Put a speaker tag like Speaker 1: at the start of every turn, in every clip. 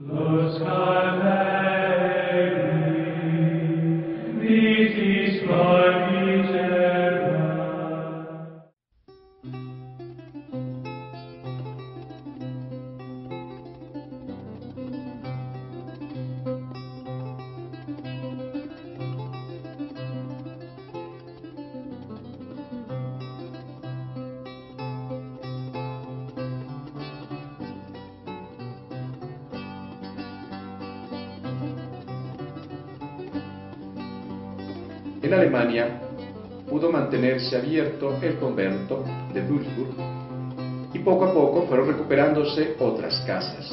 Speaker 1: Los Cavelli,
Speaker 2: el convento de Würzburg y poco a poco fueron recuperándose otras casas.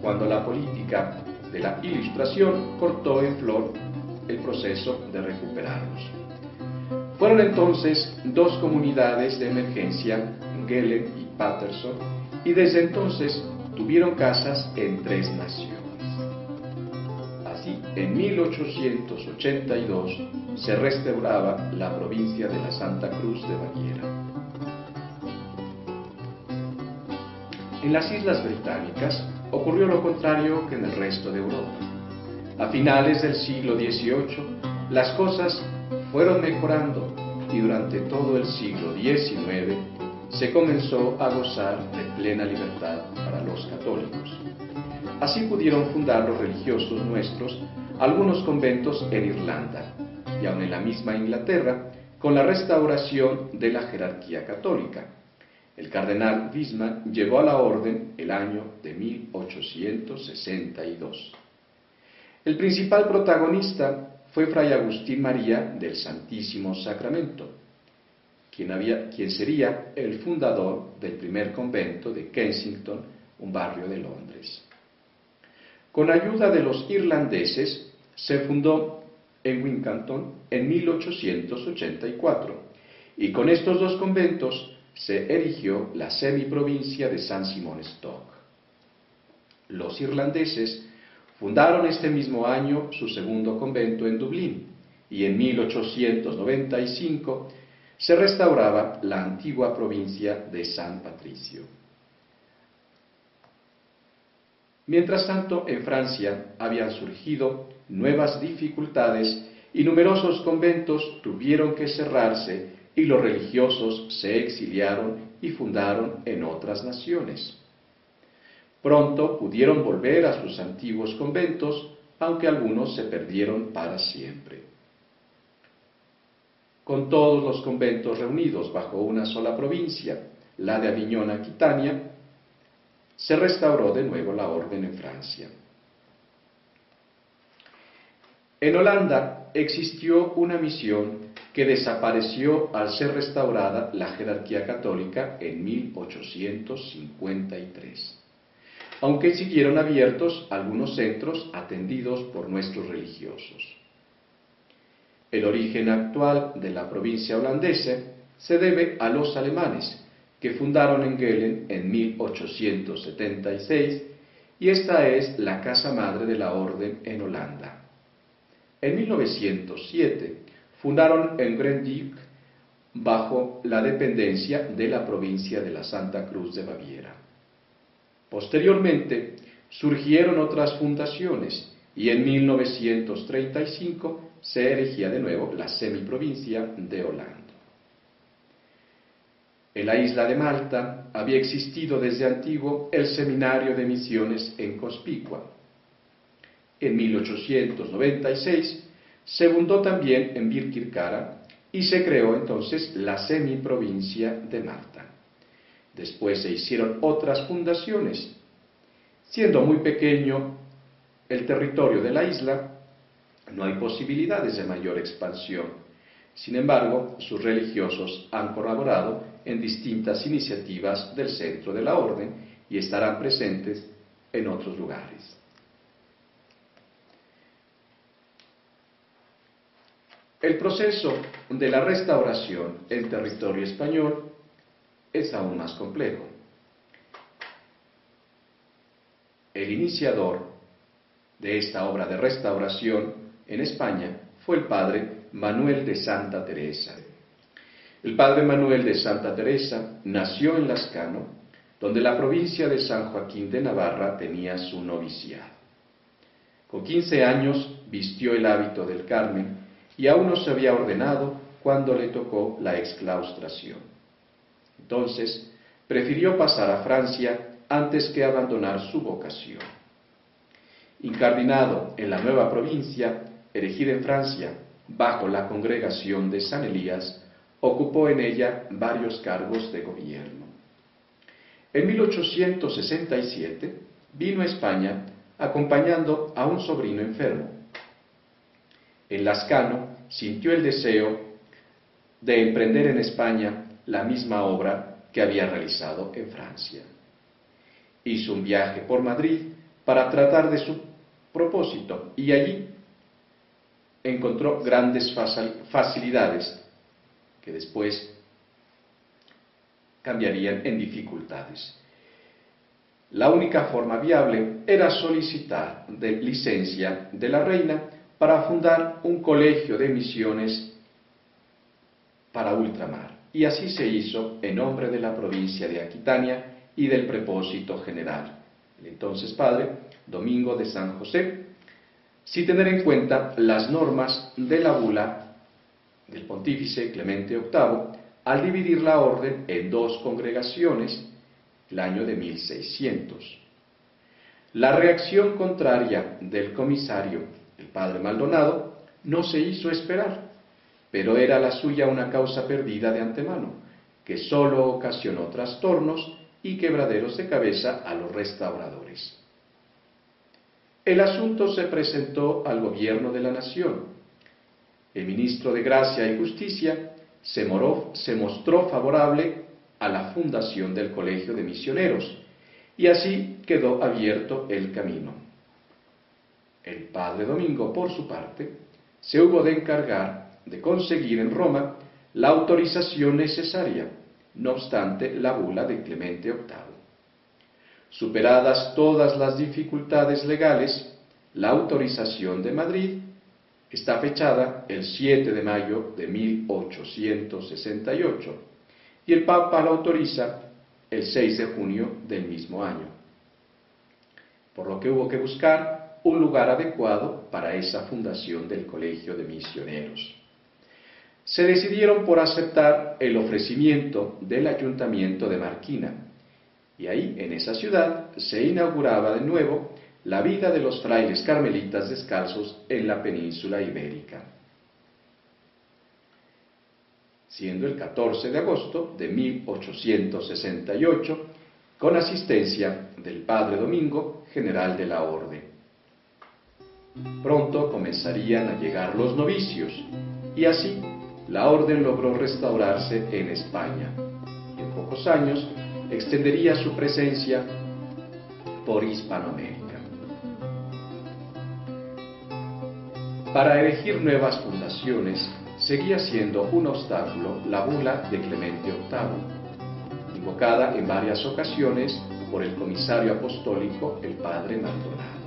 Speaker 2: Cuando la política de la Ilustración cortó en flor el proceso de recuperarlos. Fueron entonces dos comunidades de emergencia, Gelen y Patterson, y desde entonces tuvieron casas en tres naciones. Así, en 1882 se restauraba la provincia de la Santa Cruz de Baviera. En las Islas Británicas ocurrió lo contrario que en el resto de Europa. A finales del siglo XVIII, las cosas fueron mejorando y durante todo el siglo XIX se comenzó a gozar de plena libertad para los católicos. Así pudieron fundar los religiosos nuestros algunos conventos en Irlanda y aun en la misma Inglaterra con la restauración de la jerarquía católica. El cardenal Wismar llevó a la orden el año de 1862. El principal protagonista fue Fray Agustín María del Santísimo Sacramento, quien, había, quien sería el fundador del primer convento de Kensington, un barrio de Londres. Con ayuda de los irlandeses, se fundó en Wincanton en 1884 y con estos dos conventos se erigió la semiprovincia de San Simón Stock. Los irlandeses fundaron este mismo año su segundo convento en Dublín y en 1895 se restauraba la antigua provincia de San Patricio. Mientras tanto, en Francia habían surgido nuevas dificultades y numerosos conventos tuvieron que cerrarse y los religiosos se exiliaron y fundaron en otras naciones. Pronto pudieron volver a sus antiguos conventos, aunque algunos se perdieron para siempre. Con todos los conventos reunidos bajo una sola provincia, la de Aviñón Aquitania, se restauró de nuevo la orden en Francia. En Holanda existió una misión que desapareció al ser restaurada la jerarquía católica en 1853, aunque siguieron abiertos algunos centros atendidos por nuestros religiosos. El origen actual de la provincia holandesa se debe a los alemanes, que fundaron en Gelen en 1876 y esta es la casa madre de la orden en Holanda. En 1907 fundaron en Grendijk bajo la dependencia de la provincia de la Santa Cruz de Baviera. Posteriormente surgieron otras fundaciones y en 1935 se erigía de nuevo la semiprovincia de Holanda. En la isla de Malta había existido desde antiguo el seminario de misiones en Cospicua. En 1896 se fundó también en Birkirkara y se creó entonces la semiprovincia de Malta. Después se hicieron otras fundaciones. Siendo muy pequeño el territorio de la isla, no hay posibilidades de mayor expansión. Sin embargo, sus religiosos han colaborado en distintas iniciativas del centro de la orden y estarán presentes en otros lugares. El proceso de la restauración en territorio español es aún más complejo. El iniciador de esta obra de restauración en España fue el padre Manuel de Santa Teresa. El padre Manuel de Santa Teresa nació en Lascano, donde la provincia de San Joaquín de Navarra tenía su noviciado. Con 15 años vistió el hábito del Carmen y aún no se había ordenado cuando le tocó la exclaustración. Entonces, prefirió pasar a Francia antes que abandonar su vocación. Incardinado en la nueva provincia, erigida en Francia, bajo la congregación de San Elías, ocupó en ella varios cargos de gobierno. En 1867 vino a España acompañando a un sobrino enfermo. En Lascano sintió el deseo de emprender en España la misma obra que había realizado en Francia. Hizo un viaje por Madrid para tratar de su propósito y allí encontró grandes facilidades que después cambiarían en dificultades. La única forma viable era solicitar de licencia de la reina para fundar un colegio de misiones para ultramar. Y así se hizo en nombre de la provincia de Aquitania y del propósito general. El entonces padre Domingo de San José, sin tener en cuenta las normas de la bula del pontífice Clemente VIII al dividir la orden en dos congregaciones el año de 1600. La reacción contraria del comisario, padre Maldonado, no se hizo esperar, pero era la suya una causa perdida de antemano, que sólo ocasionó trastornos y quebraderos de cabeza a los restauradores. El asunto se presentó al gobierno de la nación. El ministro de Gracia y Justicia se, mostró favorable a la fundación del Colegio de Misioneros y así quedó abierto el camino. El padre Domingo, por su parte, se hubo de encargar de conseguir en Roma la autorización necesaria, no obstante la bula de Clemente VIII. Superadas todas las dificultades legales, la autorización de Madrid está fechada el 7 de mayo de 1868 y el Papa la autoriza el 6 de junio del mismo año. Por lo que hubo que buscar un lugar adecuado para esa fundación del Colegio de Misioneros. Se decidieron por aceptar el ofrecimiento del Ayuntamiento de Marquina, y ahí, en esa ciudad, se inauguraba de nuevo la vida de los frailes carmelitas descalzos en la península ibérica. Siendo el 14 de agosto de 1868, con asistencia del Padre Domingo, general de la Orden. Pronto comenzarían a llegar los novicios, y así la Orden logró restaurarse en España, y en pocos años extendería su presencia por Hispanoamérica. Para elegir nuevas fundaciones, seguía siendo un obstáculo la bula de Clemente VIII, invocada en varias ocasiones por el comisario apostólico, el padre Maldonado.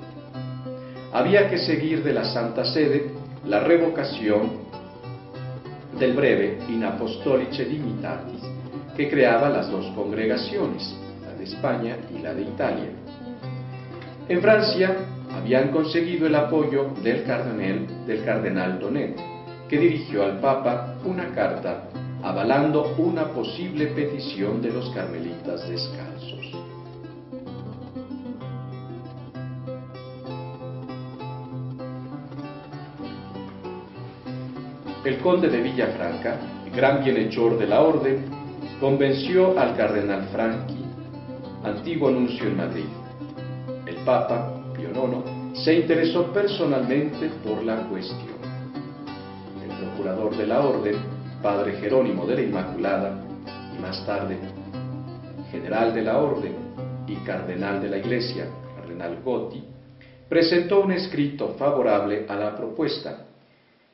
Speaker 2: Había que seguir de la Santa Sede la revocación del breve In Apostolice Dignitatis que creaba las dos congregaciones, la de España y la de Italia. En Francia, habían conseguido el apoyo del cardenal, del cardenal Donet, que dirigió al Papa una carta avalando una posible petición de los carmelitas descalzos. El conde de Villafranca, gran bienhechor de la orden, convenció al cardenal Franchi, antiguo nuncio en Madrid. El Papa se interesó personalmente por la cuestión. El procurador de la orden, padre Jerónimo de la Inmaculada, y más tarde general de la orden y cardenal de la Iglesia, cardenal Gotti, presentó un escrito favorable a la propuesta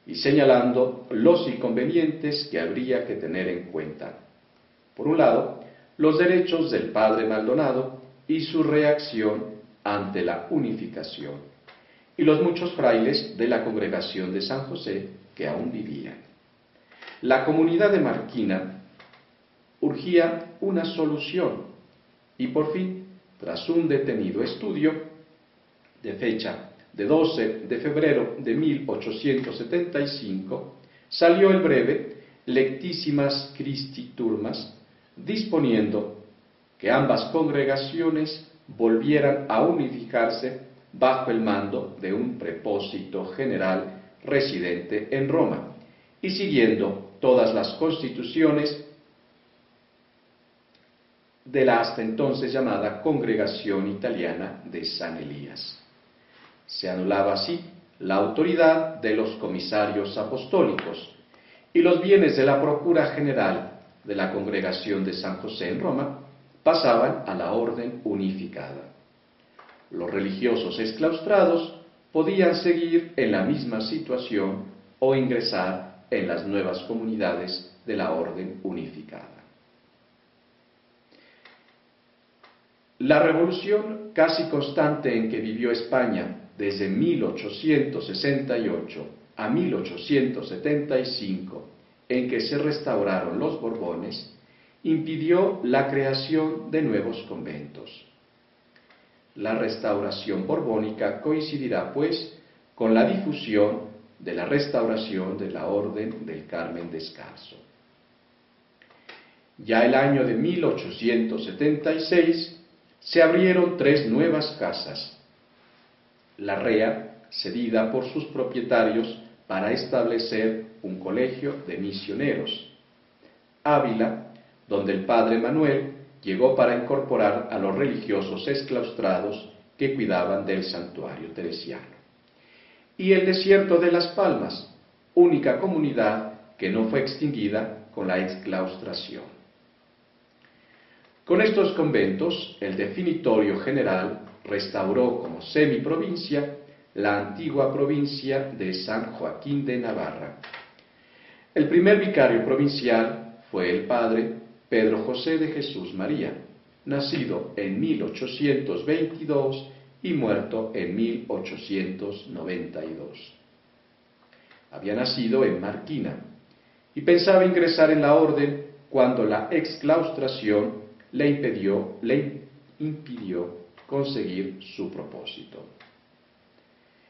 Speaker 2: y señalando los inconvenientes que habría que tener en cuenta. Por un lado, los derechos del padre Maldonado y su reacción ante la unificación, y los muchos frailes de la congregación de San José que aún vivían. La comunidad de Marquina urgía una solución, y por fin, tras un detenido estudio, de fecha de 12 de febrero de 1875, salió el breve Lectísimas Christi Turmas, disponiendo que ambas congregaciones volvieran a unificarse bajo el mando de un prepósito general residente en Roma y siguiendo todas las constituciones de la hasta entonces llamada Congregación Italiana de San Elías. Se anulaba así la autoridad de los comisarios apostólicos y los bienes de la Procura General de la Congregación de San José en Roma pasaban a la orden unificada. Los religiosos exclaustrados podían seguir en la misma situación o ingresar en las nuevas comunidades de la orden unificada. La revolución casi constante en que vivió España desde 1868 a 1875, en que se restauraron los Borbones, impidió la creación de nuevos conventos. La restauración borbónica coincidirá, pues, con la difusión de la restauración de la Orden del Carmen Descalzo. Ya el año de 1876 se abrieron tres nuevas casas. La REA, cedida por sus propietarios para establecer un colegio de misioneros. Ávila, donde el padre Manuel llegó para incorporar a los religiosos exclaustrados que cuidaban del santuario teresiano. Y el desierto de las Palmas, única comunidad que no fue extinguida con la exclaustración. Con estos conventos, el definitorio general restauró como semiprovincia la antigua provincia de San Joaquín de Navarra. El primer vicario provincial fue el padre Pedro José de Jesús María, nacido en 1822 y muerto en 1892. Había nacido en Marquina y pensaba ingresar en la orden cuando la exclaustración le impidió, le impidió conseguir su propósito.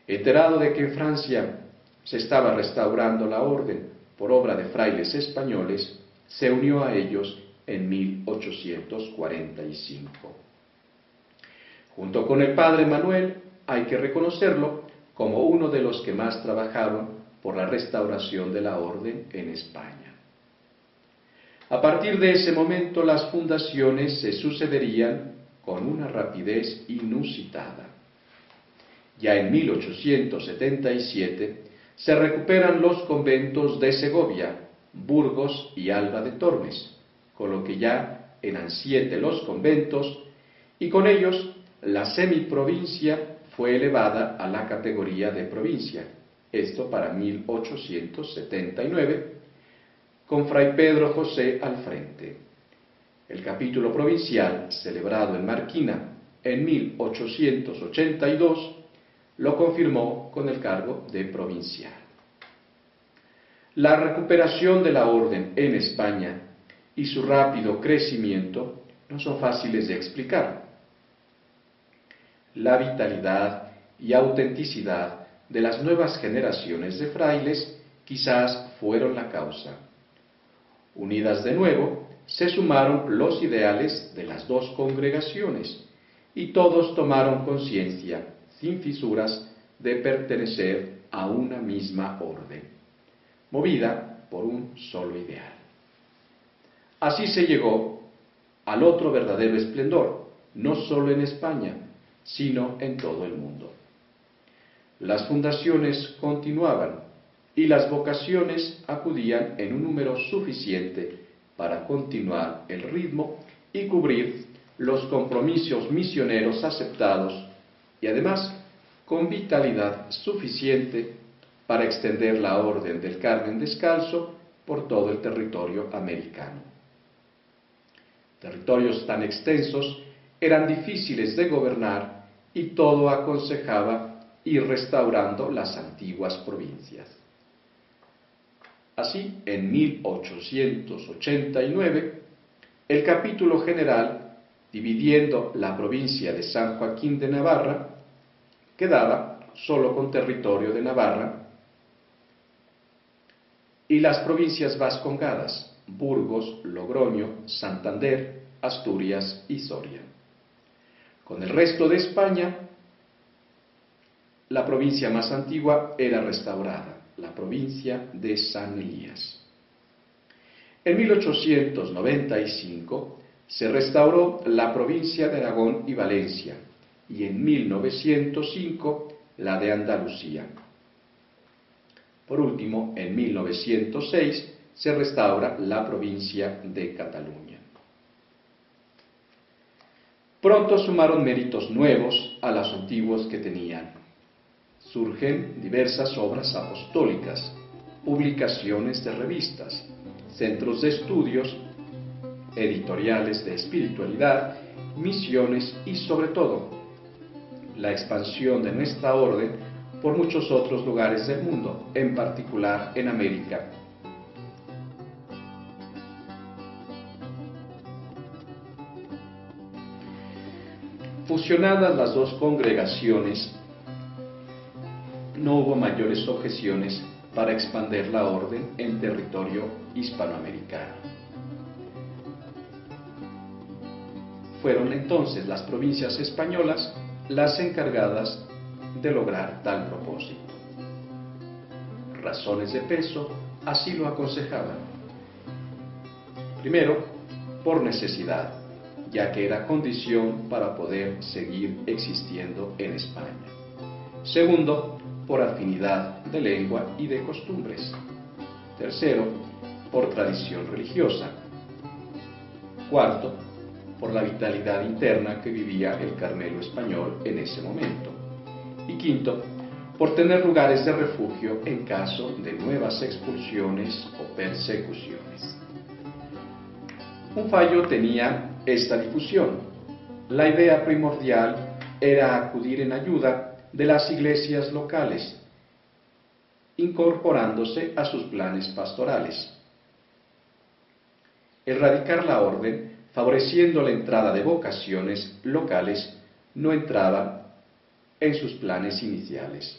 Speaker 2: Enterado de que en Francia se estaba restaurando la orden por obra de frailes españoles, se unió a ellos en 1845. Junto con el padre Manuel, hay que reconocerlo como uno de los que más trabajaron por la restauración de la orden en España. A partir de ese momento las fundaciones se sucederían con una rapidez inusitada. Ya en 1877 se recuperan los conventos de Segovia, Burgos y Alba de Tormes, con lo que ya eran siete los conventos y con ellos la semiprovincia fue elevada a la categoría de provincia, esto para 1879 con Fray Pedro José al frente. Capítulo provincial, celebrado en Marquina en 1882, lo confirmó con el cargo de provincial. La recuperación de la orden en España y su rápido crecimiento no son fáciles de explicar. La vitalidad y autenticidad de las nuevas generaciones de frailes quizás fueron la causa. Unidas de nuevo, se sumaron los ideales de las dos congregaciones y todos tomaron conciencia, sin fisuras, de pertenecer a una misma orden, movida por un solo ideal. Así se llegó al otro verdadero esplendor, no solo en España, sino en todo el mundo. Las fundaciones continuaban y las vocaciones acudían en un número suficiente para continuar el ritmo y cubrir los compromisos misioneros aceptados y además con vitalidad suficiente para extender la orden del Carmen Descalzo por todo el territorio americano. Territorios tan extensos eran difíciles de gobernar y todo aconsejaba ir restaurando las antiguas provincias. Así, en 1889, el capítulo general dividiendo la provincia de San Joaquín de Navarra, quedaba solo con territorio de Navarra, y las provincias vascongadas, Burgos, Logroño, Santander, Asturias y Soria. Con el resto de España, la provincia más antigua era restaurada, la provincia de San Elías. En 1895 se restauró la provincia de Aragón y Valencia y en 1905 la de Andalucía. Por último, en 1906 se restaura la provincia de Cataluña. Pronto sumaron méritos nuevos a los antiguos que tenían. Surgen diversas obras apostólicas, publicaciones de revistas, centros de estudios, editoriales de espiritualidad, misiones y sobre todo la expansión de nuestra orden por muchos otros lugares del mundo, en particular en América. Fusionadas las dos congregaciones, no hubo mayores objeciones para expandir la orden en territorio hispanoamericano. Fueron entonces las provincias españolas las encargadas de lograr tal propósito. Razones de peso así lo aconsejaban. Primero, por necesidad ya que era condición para poder seguir existiendo en España. Segundo, por afinidad de lengua y de costumbres. Tercero, por tradición religiosa. Cuarto, por la vitalidad interna que vivía el Carmelo español en ese momento. Y quinto, por tener lugares de refugio en caso de nuevas expulsiones o persecuciones. Un fallo tenía esta difusión. La idea primordial era acudir en ayuda de las iglesias locales, incorporándose a sus planes pastorales. Erradicar la orden, favoreciendo la entrada de vocaciones locales, no entraba en sus planes iniciales.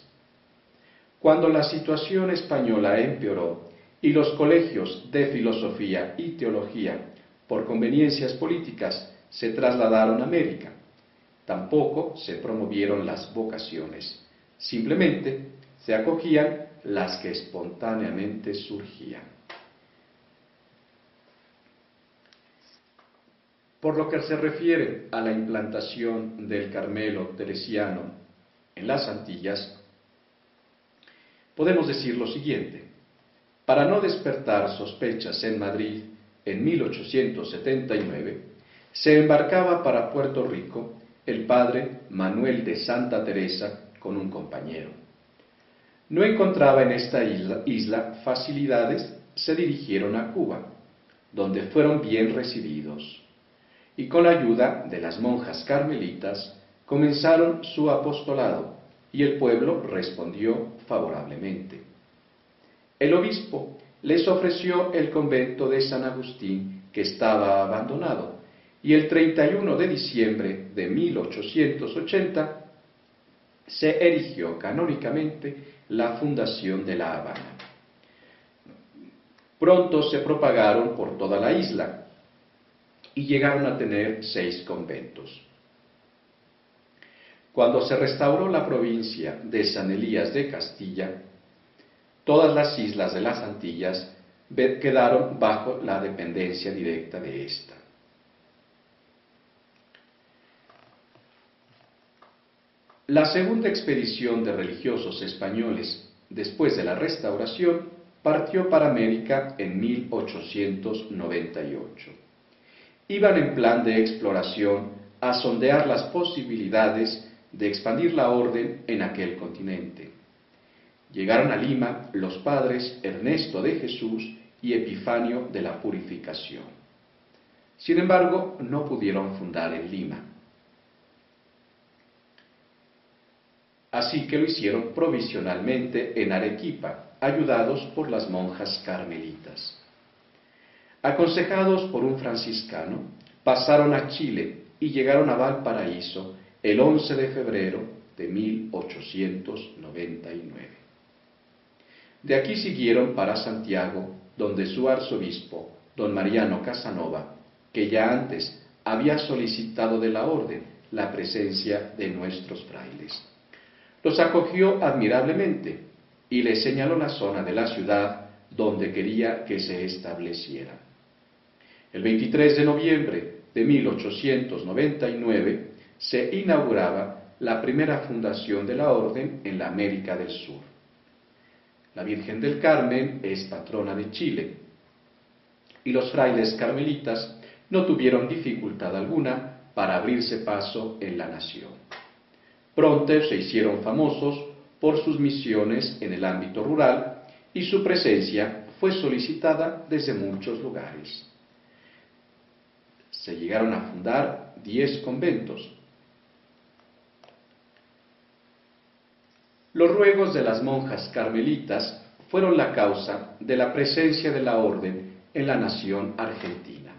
Speaker 2: Cuando la situación española empeoró y los colegios de filosofía y teología por conveniencias políticas, se trasladaron a América. Tampoco se promovieron las vocaciones, simplemente se acogían las que espontáneamente surgían. Por lo que se refiere a la implantación del Carmelo teresiano en las Antillas, podemos decir lo siguiente. Para no despertar sospechas en Madrid en 1879, se embarcaba para Puerto Rico el padre Manuel de Santa Teresa con un compañero. No encontraba en esta isla, facilidades, se dirigieron a Cuba, donde fueron bien recibidos, y con la ayuda de las monjas carmelitas comenzaron su apostolado, y el pueblo respondió favorablemente. El obispo les ofreció el convento de San Agustín, que estaba abandonado, y el 31 de diciembre de 1880 se erigió canónicamente la fundación de La Habana. Pronto se propagaron por toda la isla y llegaron a tener seis conventos. Cuando se restauró la provincia de San Elías de Castilla, todas las islas de las Antillas quedaron bajo la dependencia directa de ésta. La segunda expedición de religiosos españoles después de la restauración partió para América en 1898. Iban en plan de exploración a sondear las posibilidades de expandir la orden en aquel continente. Llegaron a Lima los padres Ernesto de Jesús y Epifanio de la Purificación. Sin embargo, no pudieron fundar en Lima. Así que lo hicieron provisionalmente en Arequipa, ayudados por las monjas carmelitas. Aconsejados por un franciscano, pasaron a Chile y llegaron a Valparaíso el 11 de febrero de 1899. De aquí siguieron para Santiago, donde su arzobispo, don Mariano Casanova, que ya antes había solicitado de la orden la presencia de nuestros frailes. Los acogió admirablemente y les señaló la zona de la ciudad donde quería que se estableciera. El 23 de noviembre de 1899 se inauguraba la primera fundación de la orden en la América del Sur. La Virgen del Carmen es patrona de Chile y los frailes carmelitas no tuvieron dificultad alguna para abrirse paso en la nación. Pronto se hicieron famosos por sus misiones en el ámbito rural y su presencia fue solicitada desde muchos lugares. Se llegaron a fundar diez conventos. Los ruegos de las monjas carmelitas fueron la causa de la presencia de la orden en la nación argentina.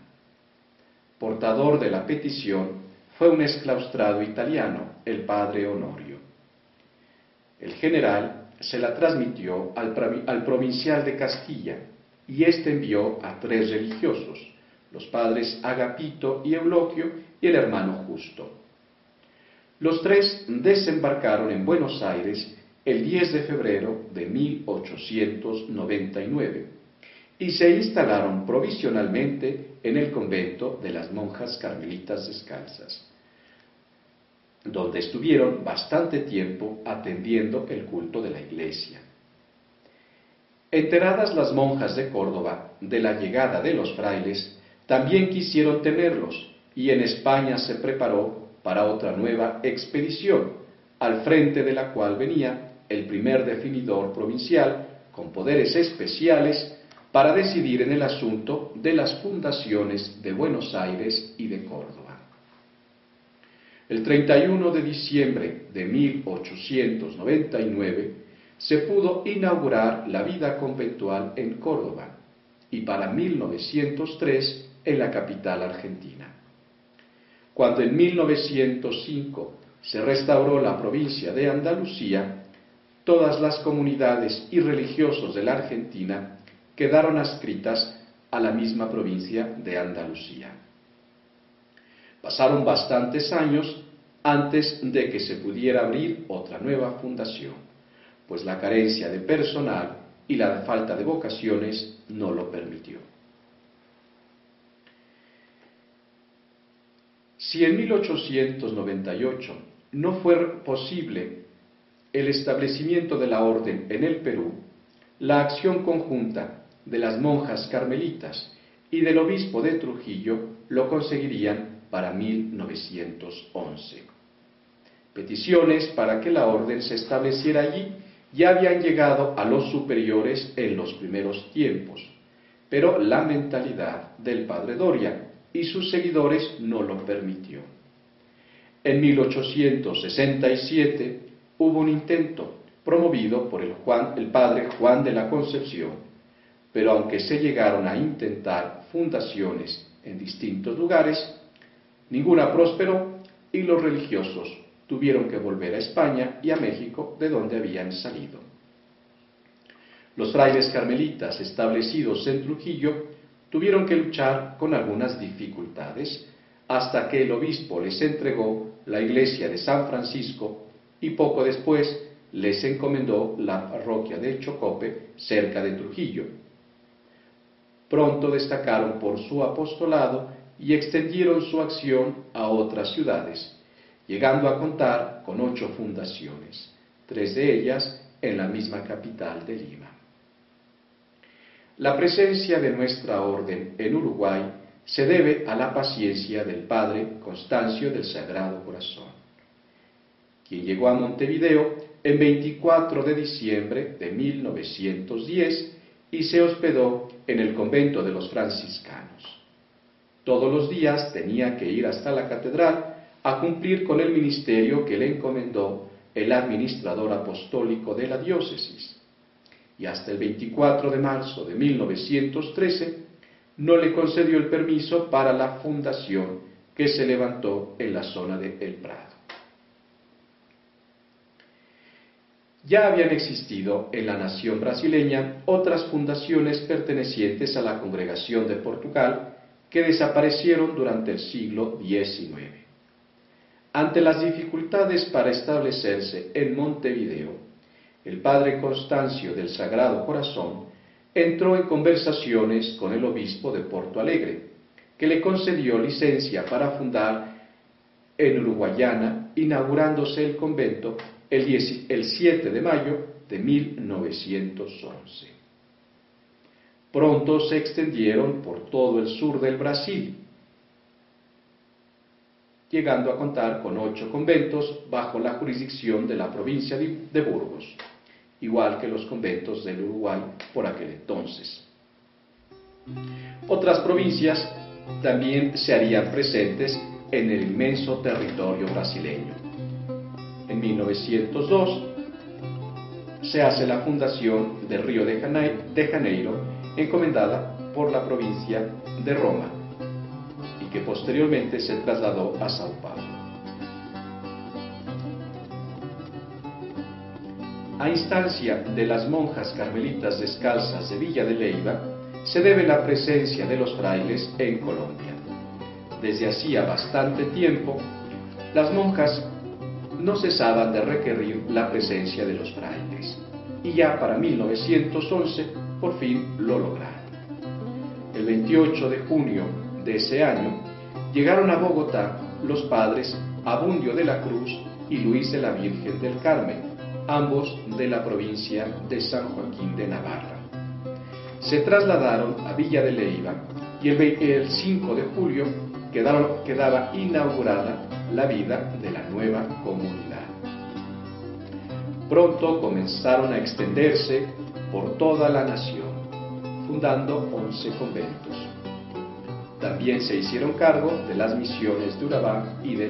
Speaker 2: Portador de la petición fue un exclaustrado italiano, el padre Honorio. El general se la transmitió al, provincial de Castilla y éste envió a tres religiosos, los padres Agapito y Euloquio y el hermano Justo. Los tres desembarcaron en Buenos Aires el 10 de febrero de 1899 y se instalaron provisionalmente en el convento de las monjas carmelitas descalzas, donde estuvieron bastante tiempo atendiendo el culto de la iglesia. Enteradas las monjas de Córdoba de la llegada de los frailes, también quisieron tenerlos y en España se preparó para otra nueva expedición, al frente de la cual venía el primer definidor provincial con poderes especiales para decidir en el asunto de las fundaciones de Buenos Aires y de Córdoba. El 31 de diciembre de 1899 se pudo inaugurar la vida conventual en Córdoba y para 1903 en la capital argentina. Cuando en 1905 se restauró la provincia de Andalucía, todas las comunidades y religiosos de la Argentina quedaron adscritas a la misma provincia de Andalucía. Pasaron bastantes años antes de que se pudiera abrir otra nueva fundación, pues la carencia de personal y la falta de vocaciones no lo permitió. Si en 1898 no fue posible el establecimiento de la orden en el Perú, la acción conjunta de las monjas carmelitas y del obispo de Trujillo lo conseguirían para 1911. Peticiones para que la orden se estableciera allí ya habían llegado a los superiores en los primeros tiempos, pero la mentalidad del padre Doria y sus seguidores no lo permitió. En 1867 hubo un intento promovido por el, el padre Juan de la Concepción pero aunque se llegaron a intentar fundaciones en distintos lugares, ninguna prosperó y los religiosos tuvieron que volver a España y a México de donde habían salido. Los frailes carmelitas establecidos en Trujillo tuvieron que luchar con algunas dificultades hasta que el obispo les entregó la iglesia de San Francisco y poco después les encomendó la parroquia de Chocope cerca de Trujillo pronto destacaron por su apostolado y extendieron su acción a otras ciudades, llegando a contar con ocho fundaciones, tres de ellas en la misma capital de Lima. La presencia de nuestra orden en Uruguay se debe a la paciencia del padre Constancio del Sagrado Corazón, quien llegó a Montevideo en 24 de diciembre de 1910 y se hospedó en el convento de los franciscanos. Todos los días tenía que ir hasta la catedral a cumplir con el ministerio que le encomendó el administrador apostólico de la diócesis. Y hasta el 24 de marzo de 1913 no le concedió el permiso para la fundación que se levantó en la zona de El Prado. Ya habían existido en la nación brasileña otras fundaciones pertenecientes a la Congregación de Portugal que desaparecieron durante el siglo XIX. Ante las dificultades para establecerse en Montevideo, el padre Constancio del Sagrado Corazón entró en conversaciones con el obispo de Porto Alegre, que le concedió licencia para fundar en Uruguayana, inaugurándose el convento el, 7 de mayo de 1911. Pronto se extendieron por todo el sur del Brasil, llegando a contar con ocho conventos bajo la jurisdicción de la provincia de Burgos, igual que los conventos del Uruguay por aquel entonces. Otras provincias también se harían presentes en el inmenso territorio brasileño. En 1902 se hace la fundación de Río de Janeiro, encomendada por la provincia de Roma, y que posteriormente se trasladó a Sao Paulo. A instancia de las monjas carmelitas descalzas de Villa de Leiva, se debe la presencia de los frailes en Colombia. Desde hacía bastante tiempo, las monjas no cesaban de requerir la presencia de los frailes, y ya para 1911 por fin lo lograron. El 28 de junio de ese año llegaron a Bogotá los padres Abundio de la Cruz y Luis de la Virgen del Carmen, ambos de la provincia de San Joaquín de Navarra. Se trasladaron a Villa de Leiva y el 5 de julio quedaba inaugurada la vida de la nueva comunidad. Pronto comenzaron a extenderse por toda la nación, fundando 11 conventos. También se hicieron cargo de las misiones de Urabá y de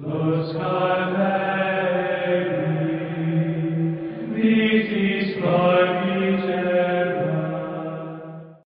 Speaker 2: Tumaco.
Speaker 1: Los